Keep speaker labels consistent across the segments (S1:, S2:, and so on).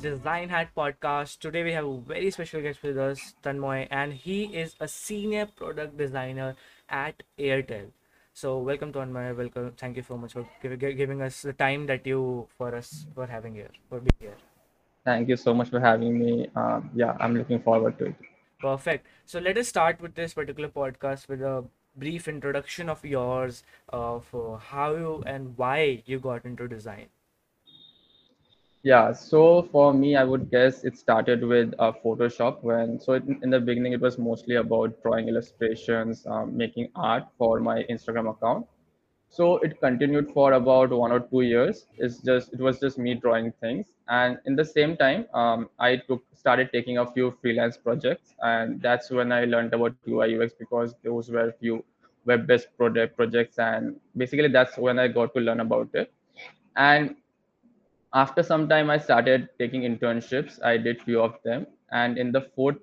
S1: Design Hat podcast. Today we have a very special guest with us, Tanmoy, and he is a senior product designer at Airtel. So welcome Tanmoy. Welcome. Thank you so much for giving us the time that you for us for having here for being here.
S2: Thank you so much for having me. Um, yeah, I'm looking forward to it.
S1: Perfect. So let us start with this particular podcast with a brief introduction of yours of uh, how you and why you got into design.
S2: Yeah, so for me, I would guess it started with uh, Photoshop when, so in, in the beginning, it was mostly about drawing illustrations, um, making art for my Instagram account. So it continued for about one or two years. It's just, it was just me drawing things. And in the same time, um, I took, started taking a few freelance projects. And that's when I learned about UI UX because those were few web-based project projects. And basically that's when I got to learn about it. And after some time i started taking internships. I did few of them. And in the fourth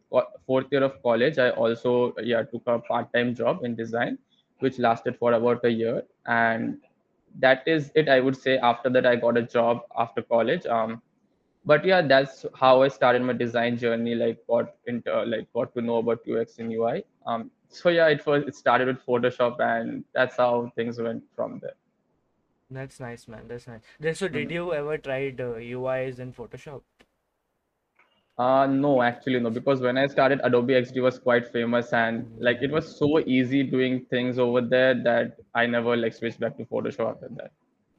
S2: fourth year of college i also yeah took a part-time job in design which lasted for about a year. And that is it i would say after that i got a job after college. Um but yeah that's how i started my design journey like got into like got to know about ux and ui um so yeah it was it started with photoshop and that's how things went from there
S1: That's nice, man. That's nice. Then, so did you ever tried uh, UIs in Photoshop?
S2: Uh, no, actually no, because when I started, Adobe XD was quite famous and like it was so easy doing things over there that I never like switched back to Photoshop after that.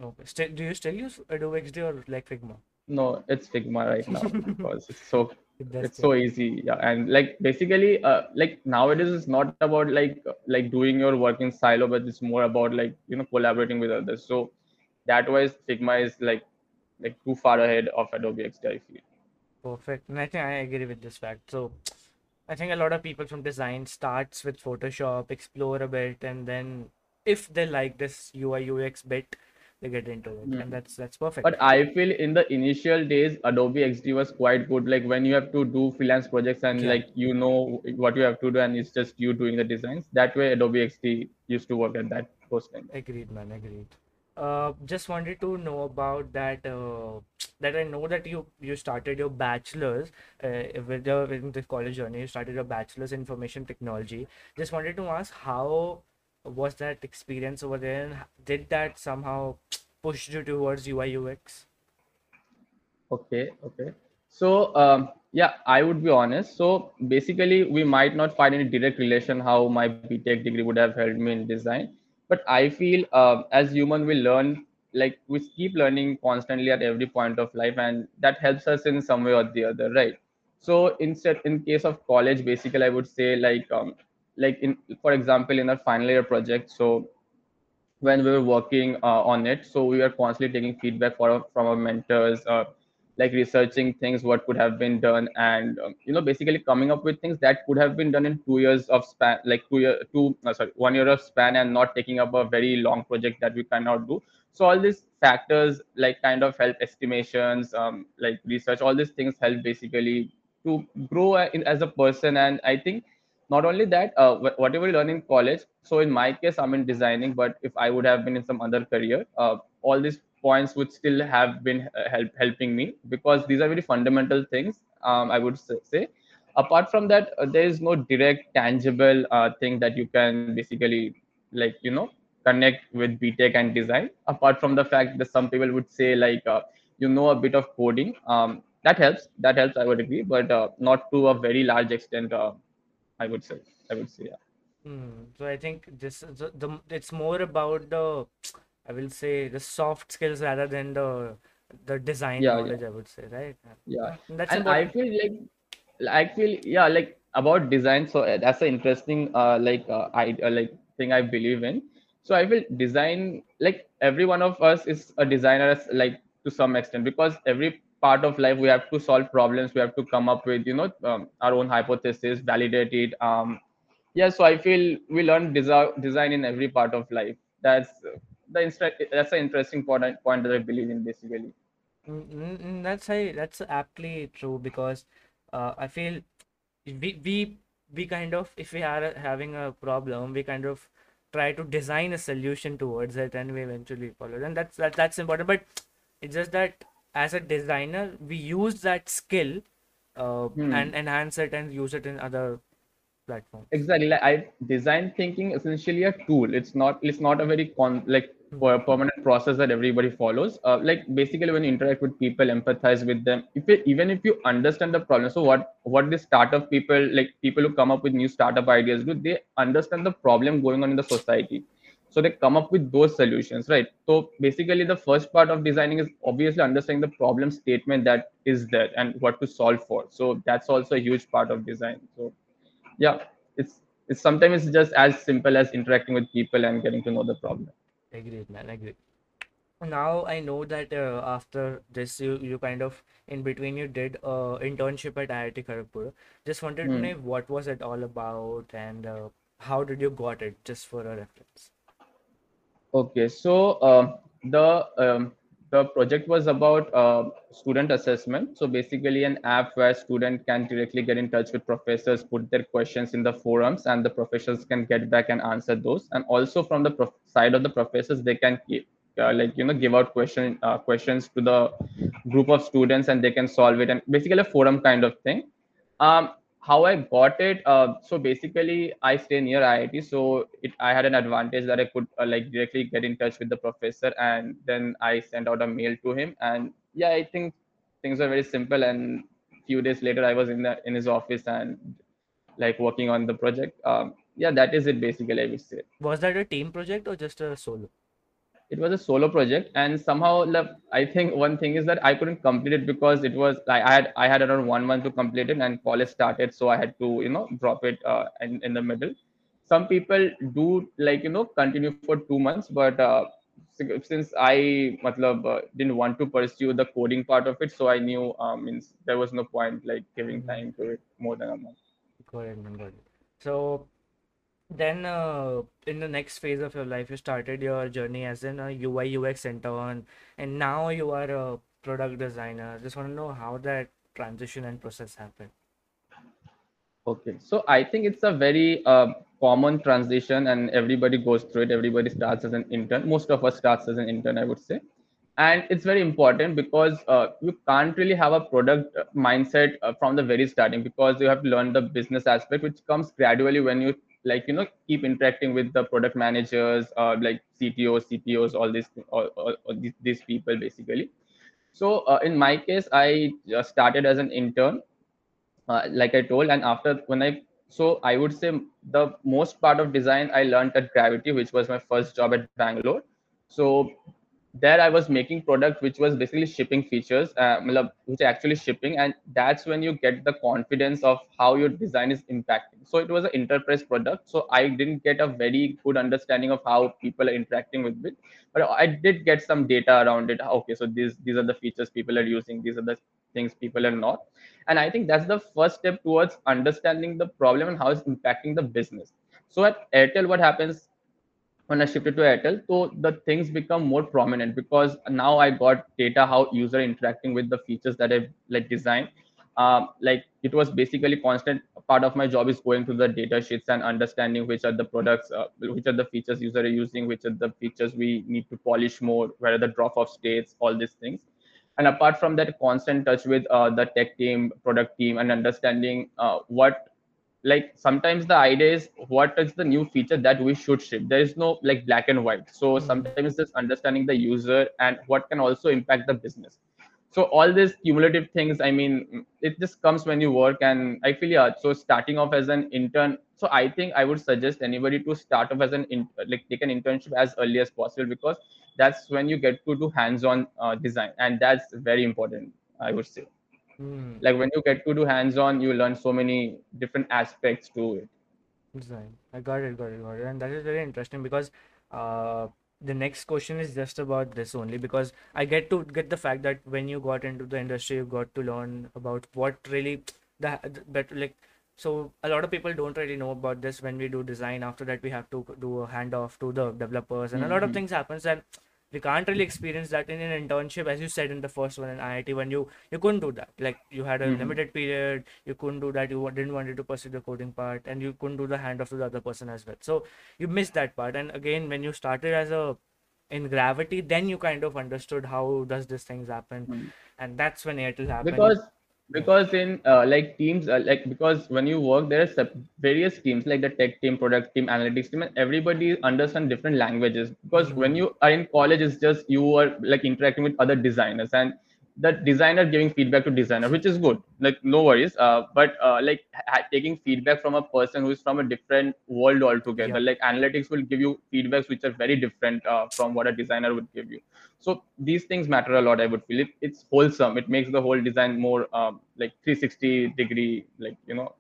S1: Okay. Still, do you still use Adobe XD or like Figma?
S2: No, it's Figma right now because it's so it's so easy. Yeah, and like basically, uh, like nowadays it's not about like like doing your work in silo, but it's more about like you know collaborating with others. So that wise, Figma is like like too far ahead of Adobe XD, I feel.
S1: perfect. And I think I agree with this fact. So I think a lot of people from design starts with Photoshop, explore a bit, and then if they like this UI UX bit, they get into it, and that's that's perfect.
S2: But I feel in the initial days, Adobe XD was quite good. Like when you have to do freelance projects and
S1: Yeah.
S2: like you know what you have to do, and it's just you doing the designs. That way, Adobe XD used to work at that those times.
S1: Agreed, man. Agreed. Uh, just wanted to know about that. Uh, that I know that you you started your bachelor's uh, with your in the college journey. You started your bachelor's in information technology. Just wanted to ask how was that experience over there, and did that somehow push you towards UI UX?
S2: Okay, okay. So, um, yeah, I would be honest. So, basically, we might not find any direct relation how my BTech degree would have helped me in design. But I feel uh, as human, we learn, like, we keep learning constantly at every point of life, and that helps us in some way or the other, right? So, instead, in case of college, basically, I would say, like, um, like in, for example, in our final year project. So, when we were working uh, on it so we were constantly taking feedback for, from our mentors uh, like researching things what could have been done and um, you know basically coming up with things that could have been done in two years of span like two year two uh, sorry one year of span and not taking up a very long project that we cannot do so all these factors like kind of help estimations um, like research all these things help basically to grow in, as a person and i think not only that uh, wh- whatever you learn in college so in my case i'm in designing but if i would have been in some other career uh, all these points would still have been uh, help, helping me because these are very fundamental things um, i would say. Apart from that uh, there is no direct tangible uh, thing that you can basically like you know connect with btech and design. Apart from the fact that some people would say like uh, you know a bit of coding um, that helps that helps i would agree but not to a very large extent I would say. I would say, yeah.
S1: Hmm. So I think this is the, the it's more about the I will say the soft skills rather than the the design
S2: Yeah, yeah,
S1: knowledge. I would say, right?
S2: yeah.
S1: Uh, That's
S2: And I feel like, I feel, yeah, like about design. So uh, that's an interesting, uh, like, uh, I uh, like thing I believe in. So I feel design, like every one of us is a designer, as- like to some extent, because every part of life we have to solve problems. We have to come up with, you know, um, our own hypothesis, validate it. Um, yeah. So I feel we learn design design in every part of life. That's the that's an interesting point point that I believe in basically.
S1: Mm, mm, mm, That's a, that's aptly true because uh, I feel we we we kind of if we are having a problem, we kind of try to design a solution towards it, and we eventually follow. it. And that's that that's important. But it's just that as a designer we use that skill uh,
S2: Hmm.
S1: and enhance it and use it in other platforms.
S2: Exactly. Like i design thinking essentially a tool. It's not it's not a very con like per- permanent process that everybody follows. Uh, like basically when you interact with people empathize with them if it, even if you understand the problem so what what the startup people like people who come up with new startup ideas do they understand the problem going on in the society so they come up with those solutions right? So basically the first part of designing is obviously understanding the problem statement that is there and what to solve for. So that's also a huge part of design. So yeah it's it's sometimes it's just as simple as interacting with people and getting to know the problem.
S1: Agreed man agreed. Now i know that uh, after this you, you kind of in between you did uh, internship at iit kharagpur. Just wanted to
S2: Hmm.
S1: know what was it all about and uh, how did you got it? Just for a reference
S2: okay so um, the um, the project was about uh, student assessment. So basically an app where student can directly get in touch with professors put their questions in the forums and the professors can get back and answer those. And also from the prof- side of the professors they can keep, uh, like you know give out question uh, questions to the group of students and they can solve it. And basically a forum kind of thing. Um how i got it uh, so basically i stay near iit so it i had an advantage that i could uh, like directly get in touch with the professor and then i sent out a mail to him. And yeah i think things were very simple and few days later i was in the in his office and like working on the project. Um yeah that is it basically i would say.
S1: Was that a team project or just a solo
S2: it was a solo project and somehow like, i think one thing is that i couldn't complete it because it was like i had i had around one month to complete it and college started so i had to you know drop it uh, in, in the middle. Some people do like you know continue for two months but uh, since i matlab, uh, didn't want to pursue the coding part of it so i knew um, means there was no point like giving
S1: Mhm.
S2: time to it more than a month.
S1: Got it got it. So then uh, in the next phase of your life you started your journey as an ui ux intern and now you are a product designer just want to know how that transition and process happened
S2: Okay, so I think it's a very uh, common transition, and everybody goes through it. Everybody starts as an intern. Most of us starts as an intern, I would say, and it's very important because uh, you can't really have a product uh, mindset uh, from the very starting because you have to learn the business aspect, which comes gradually when you like you know keep interacting with the product managers, uh, like CTOs, CPOs, all these all, all, all these, these people basically. So uh, in my case, I started as an intern uh, like I told, and after when I so I would say the most part of design I learned at Gravity, which was my first job at Bangalore. So there I was making product which was basically shipping features, uh, which actually shipping, and that's when you get the confidence of how your design is impacting. So it was an enterprise product, so I didn't get a very good understanding of how people are interacting with it, but I did get some data around it. Okay, so these these are the features people are using, these are the things people are not, and I think that's the first step towards understanding the problem and how it's impacting the business. So at Airtel, what happens when I shifted to Airtel, so the things become more prominent because now I got data how user interacting with the features that I like designed. Um, like it was basically constant part of my job is going through the data sheets and understanding which are the products, uh, which are the features user are using, which are the features we need to polish more, where are the drop off states, all these things. And apart from that, constant touch with uh, the tech team, product team, and understanding uh, what like sometimes the idea is what is the new feature that we should ship? There is no like black and white. So
S1: Mhm.
S2: sometimes just understanding the user and what can also impact the business. So all these cumulative things i mean it just comes when you work and i feel yeah so starting off as an intern so i think i would suggest anybody to start off as an in, like take an internship as early as possible because that's when you get to do hands-on uh, design and that's very important i would say
S1: Hmm.
S2: like when you get to do hands-on you learn so many different aspects to it
S1: Design. I got it, got it, got it. And that is very interesting because uh, the next question is just about this only because I get to get the fact that when you got into the industry, you got to learn about what really the the better like. So a lot of people don't really know about this when we do design. After that, we have to do a handoff to the developers, and a lot of
S2: Mhm.
S1: things happens and we can't really experience that in an internship as you said in the first one in IIT when you you couldn't do that. Like you had a
S2: Mhm.
S1: limited period you couldn't do that you didn't want to pursue the coding part and you couldn't do the handoff to the other person as well. So you missed that part. And again when you started as a in gravity then you kind of understood how does these things happen.
S2: Mm.
S1: and that's when airtel happened.
S2: Because because in uh, like teams uh, like because when you work there are various teams like the tech team product team analytics team and everybody understand different languages because when
S1: Mhm.
S2: you are in college it's just you are like interacting with other designers and the designer giving feedback to designer which is good. Like no worries. Uh, but uh, like ha- taking feedback from a person who is from a different world altogether.
S1: Yeah.
S2: like analytics will give you feedbacks which are very different uh, from what a designer would give you. So these things matter a lot i would feel. It, it's wholesome. It makes the whole design more um, like 360 degree like you know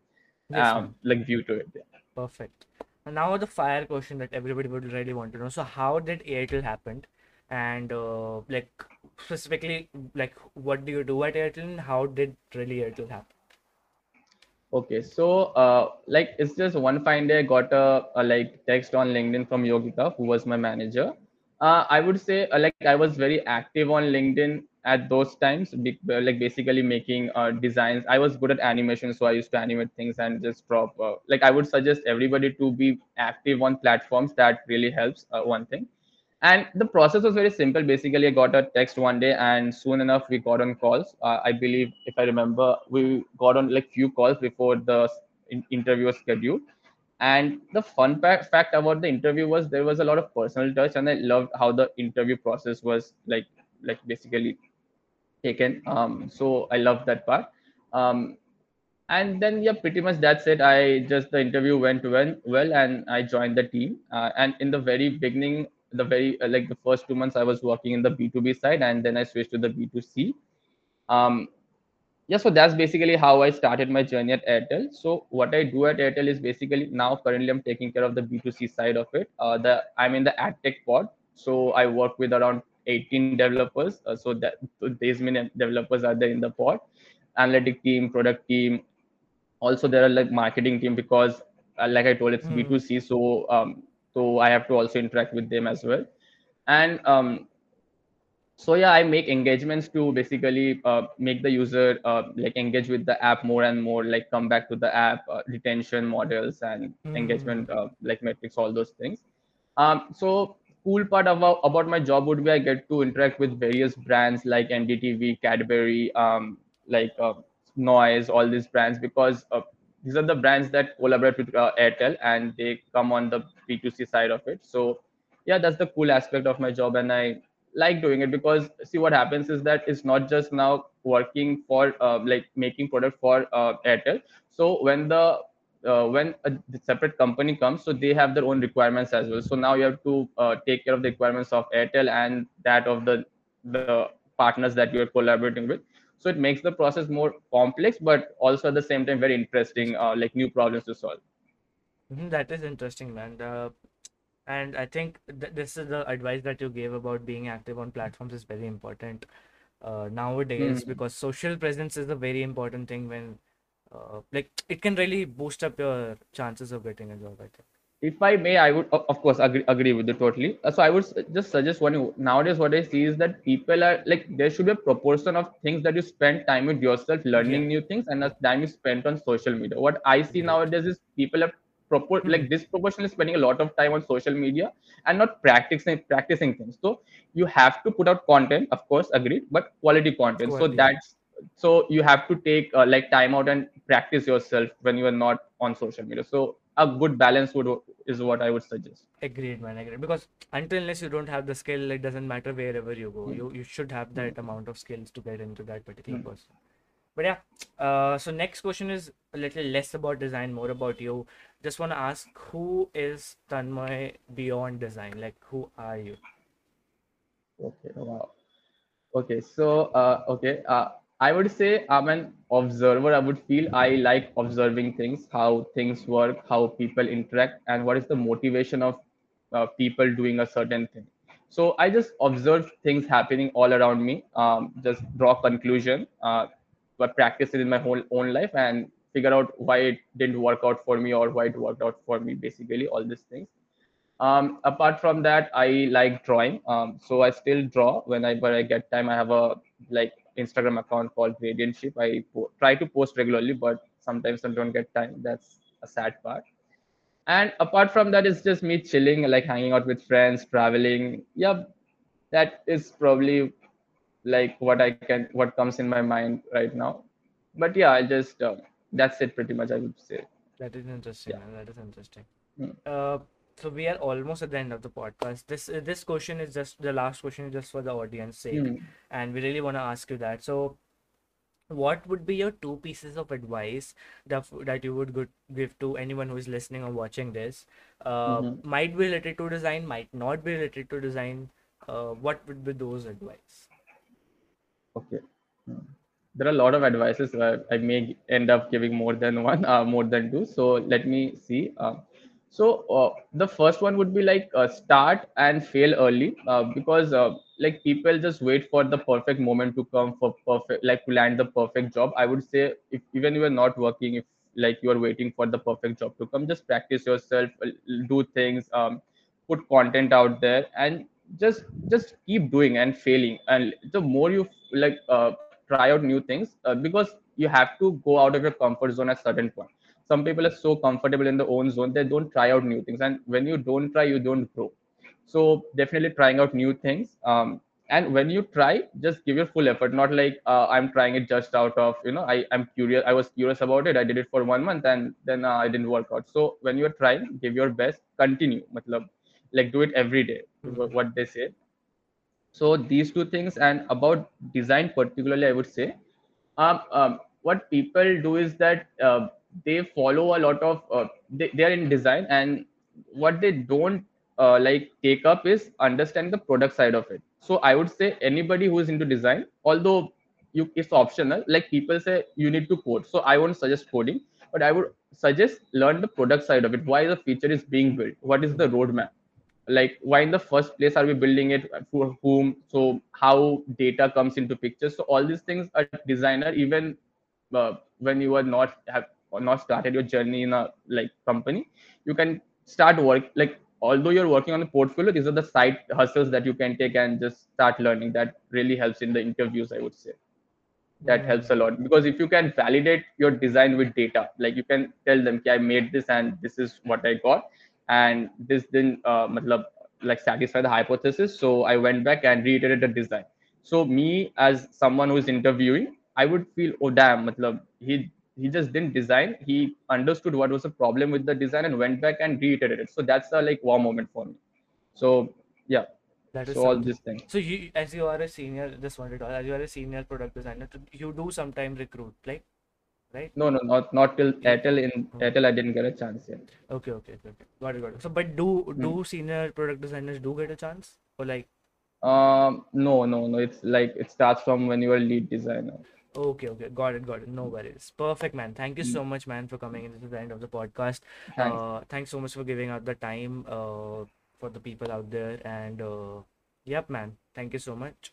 S2: um, like view to it. Yeah.
S1: perfect. And now the fire question that everybody would really want to know. So how did airtel happen and uh, like specifically like what do you do at airtel? How did really airtel happen?
S2: Okay so uh, like it's just one fine day i got a, a like text on linkedin from yogika who was my manager. Uh, i would say uh, like i was very active on linkedin at those times be- uh, like basically making uh, designs. I was good at animation so i used to animate things and just drop uh, like i would suggest everybody to be active on platforms that really helps uh, one thing and the process was very simple. Basically i got a text one day and soon enough we got on calls. Uh, i believe if i remember we got on like few calls before the in- interview was scheduled. And the fun fact, fact about the interview was there was a lot of personal touch and i loved how the interview process was like like basically taken. Um so i loved that part. Um and then yeah pretty much that's it. I just the interview went well well and i joined the team. Uh, and in the very beginning the very uh, like the first two months i was working in the b2b side and then i switched to the b2c um yeah so that's basically how i started my journey at airtel. So what i do at airtel is basically now currently i'm taking care of the b2c side of it. Uh, the i'm in the ad tech pod. So i work with around 18 developers. Uh, so that so these many developers are there in the pod. Analytic team product team. Also there are like marketing team because uh, like i told it's
S1: hmm.
S2: b2c so um so i have to also interact with them as well and um so yeah i make engagements to basically uh, make the user uh, like engage with the app more and more like come back to the app uh, retention models and
S1: Hmm.
S2: engagement uh, like metrics all those things um, so cool part about about my job would be I get to interact with various brands like NDTV, Cadbury, um, like uh, Noise, all these brands because uh, these are the brands that collaborate with uh, Airtel and they come on the B2C side of it. So yeah, that's the cool aspect of my job, and I like doing it because see what happens is that it's not just now working for uh, like making product for uh, Airtel. So when the uh, when a separate company comes, so they have their own requirements as well. So now you have to uh, take care of the requirements of Airtel and that of the the partners that you are collaborating with. So it makes the process more complex, but also at the same time very interesting, uh, like new problems to solve.
S1: Mhm, that is interesting man uh, and i think th- this is the advice that you gave about being active on platforms is very important uh, nowadays
S2: Mhm.
S1: because social presence is a very important thing when uh, like it can really boost up your chances of getting a job i think
S2: if I may, I would of course agree, agree with you totally. Uh, So I would just suggest one. Nowadays, what I see is that people are like there should be a proportion of things that you spend time with yourself,
S1: yeah
S2: learning new things, and a time you spent on social media. What I see nowadays is people are propor-
S1: Hmm.
S2: like disproportionately spending a lot of time on social media and not practicing practicing things. So you have to put out content, of course, agreed, but quality content. So that's so you have to take uh, like time out and practice yourself when you are not on social media. So a good balance would is what I would suggest.
S1: Agreed, man. Agreed. Because until unless you don't have the skill, it doesn't matter wherever you go.
S2: Hmm,
S1: You you should have that amount of skills to get into that particular
S2: hmm.
S1: person. But yeah, uh, so next question is a little less about design, more about you. Just want to ask, who is Tanmay beyond design? Like, who are you?
S2: Okay, wow. Okay, so uh, okay, uh, I would say I'm an observer. I would feel I like observing things, how things work, how people interact, and what is the motivation of uh, people doing a certain thing. So I just observe things happening all around me, um, just draw conclusion, uh, but practice it in my whole own life and figure out why it didn't work out for me or why it worked out for me. Basically, all these things um, apart from that, I like drawing. Um, so I still draw whenever I get time. I have a like Instagram account called Radiant Ship. I po- try to post regularly, but sometimes I don't get time. That's a sad part. And apart from that, it's just me chilling, like hanging out with friends, traveling. Yeah, that is probably like what I can what comes in my mind right now. But yeah, I just uh, that's it pretty much. I would say.
S1: That is interesting.
S2: Yeah.
S1: man. That is interesting.
S2: Hmm.
S1: Uh, so we are almost at the end of the podcast. This uh, this question is just the last question, is just for the audience sake,
S2: Hmm.
S1: and we really want to ask you that. So, what would be your two pieces of advice that that you would good, give to anyone who is listening or watching this? Uh,
S2: Mhm.
S1: might be related to design, might not be related to design. Uh, what would be those advice?
S2: Okay. Hmm. There are a lot of advices. Uh, I may end up giving more than one, uh, more than two. So let me see. So uh, the first one would be like uh, start and fail early uh, because uh, like people just wait for the perfect moment to come for perfect like to land the perfect job. I would say if even you are not working, if like you are waiting for the perfect job to come, just practice yourself, uh, do things, um, put content out there, and just just keep doing and failing. And the more you like uh, try out new things, because you have to go out of your comfort zone at certain point some people are so comfortable in their own zone they don't try out new things. And when you don't try you don't grow. So definitely trying out new things. Um, and when you try just give your full effort. Not like uh, i'm trying it just out of you know i i'm curious i was curious about it. I did it for one month and then uh, i didn't work out. So when you're trying give your best. Continue. Matlab, like do it every day what they say. So these two things and about design particularly i would say. Um, um, what people do is that uh, they follow a lot of uh, they, they are in design and what they don't uh, like take up is understand the product side of it. So i would say anybody who is into design although you it's optional like people say you need to code. So i won't suggest coding but i would suggest learn the product side of it. Why the feature is being built? What is the roadmap? Like why in the first place are we building it? For whom? So how data comes into picture? So all these things a designer even uh, when you are not have or not started your journey in a like company you can start work like although you're working on a portfolio these are the side hustles that you can take and just start learning. That really helps in the interviews i would say. That helps a lot. Because if you can validate your design with data like you can tell them okay, i made this and this is what i got. And this didn't uh, matlab, like satisfy the hypothesis so i went back and reiterated the design. So me as someone who is interviewing i would feel oh damn matlab, he he just didn't design he understood what was the problem with the design and went back and reiterated it so that's a like wow moment for me so yeah
S1: That is
S2: so all these things
S1: So you, as you are a senior, just wanted to, as you are a senior product designer, you do sometime recruit, like, right?
S2: no no not not till
S1: Yeah.
S2: airtel in
S1: Mhm.
S2: airtel i didn't get a chance yet
S1: Okay, okay, okay, okay. Got it, got it. So, but do do senior product designers do get a chance, or like,
S2: Um, no, no, no. It's like it starts from when you are lead designer.
S1: Okay, okay, got it, got it. No worries. Perfect, man. Thank you so mm. much, man, for coming into the end of the podcast.
S2: Thanks.
S1: Uh, thanks so much for giving out the time uh, for the people out there. And uh, yep, man, thank you so much.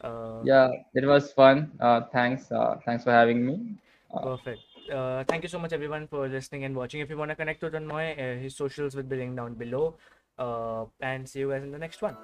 S1: Uh,
S2: yeah, it was fun. Uh, thanks. Uh, thanks for having me. Uh,
S1: perfect. Uh, thank you so much, everyone, for listening and watching. If you want to connect with Tanmoy, uh, his socials will be linked down below. Uh, and see you guys in the next one.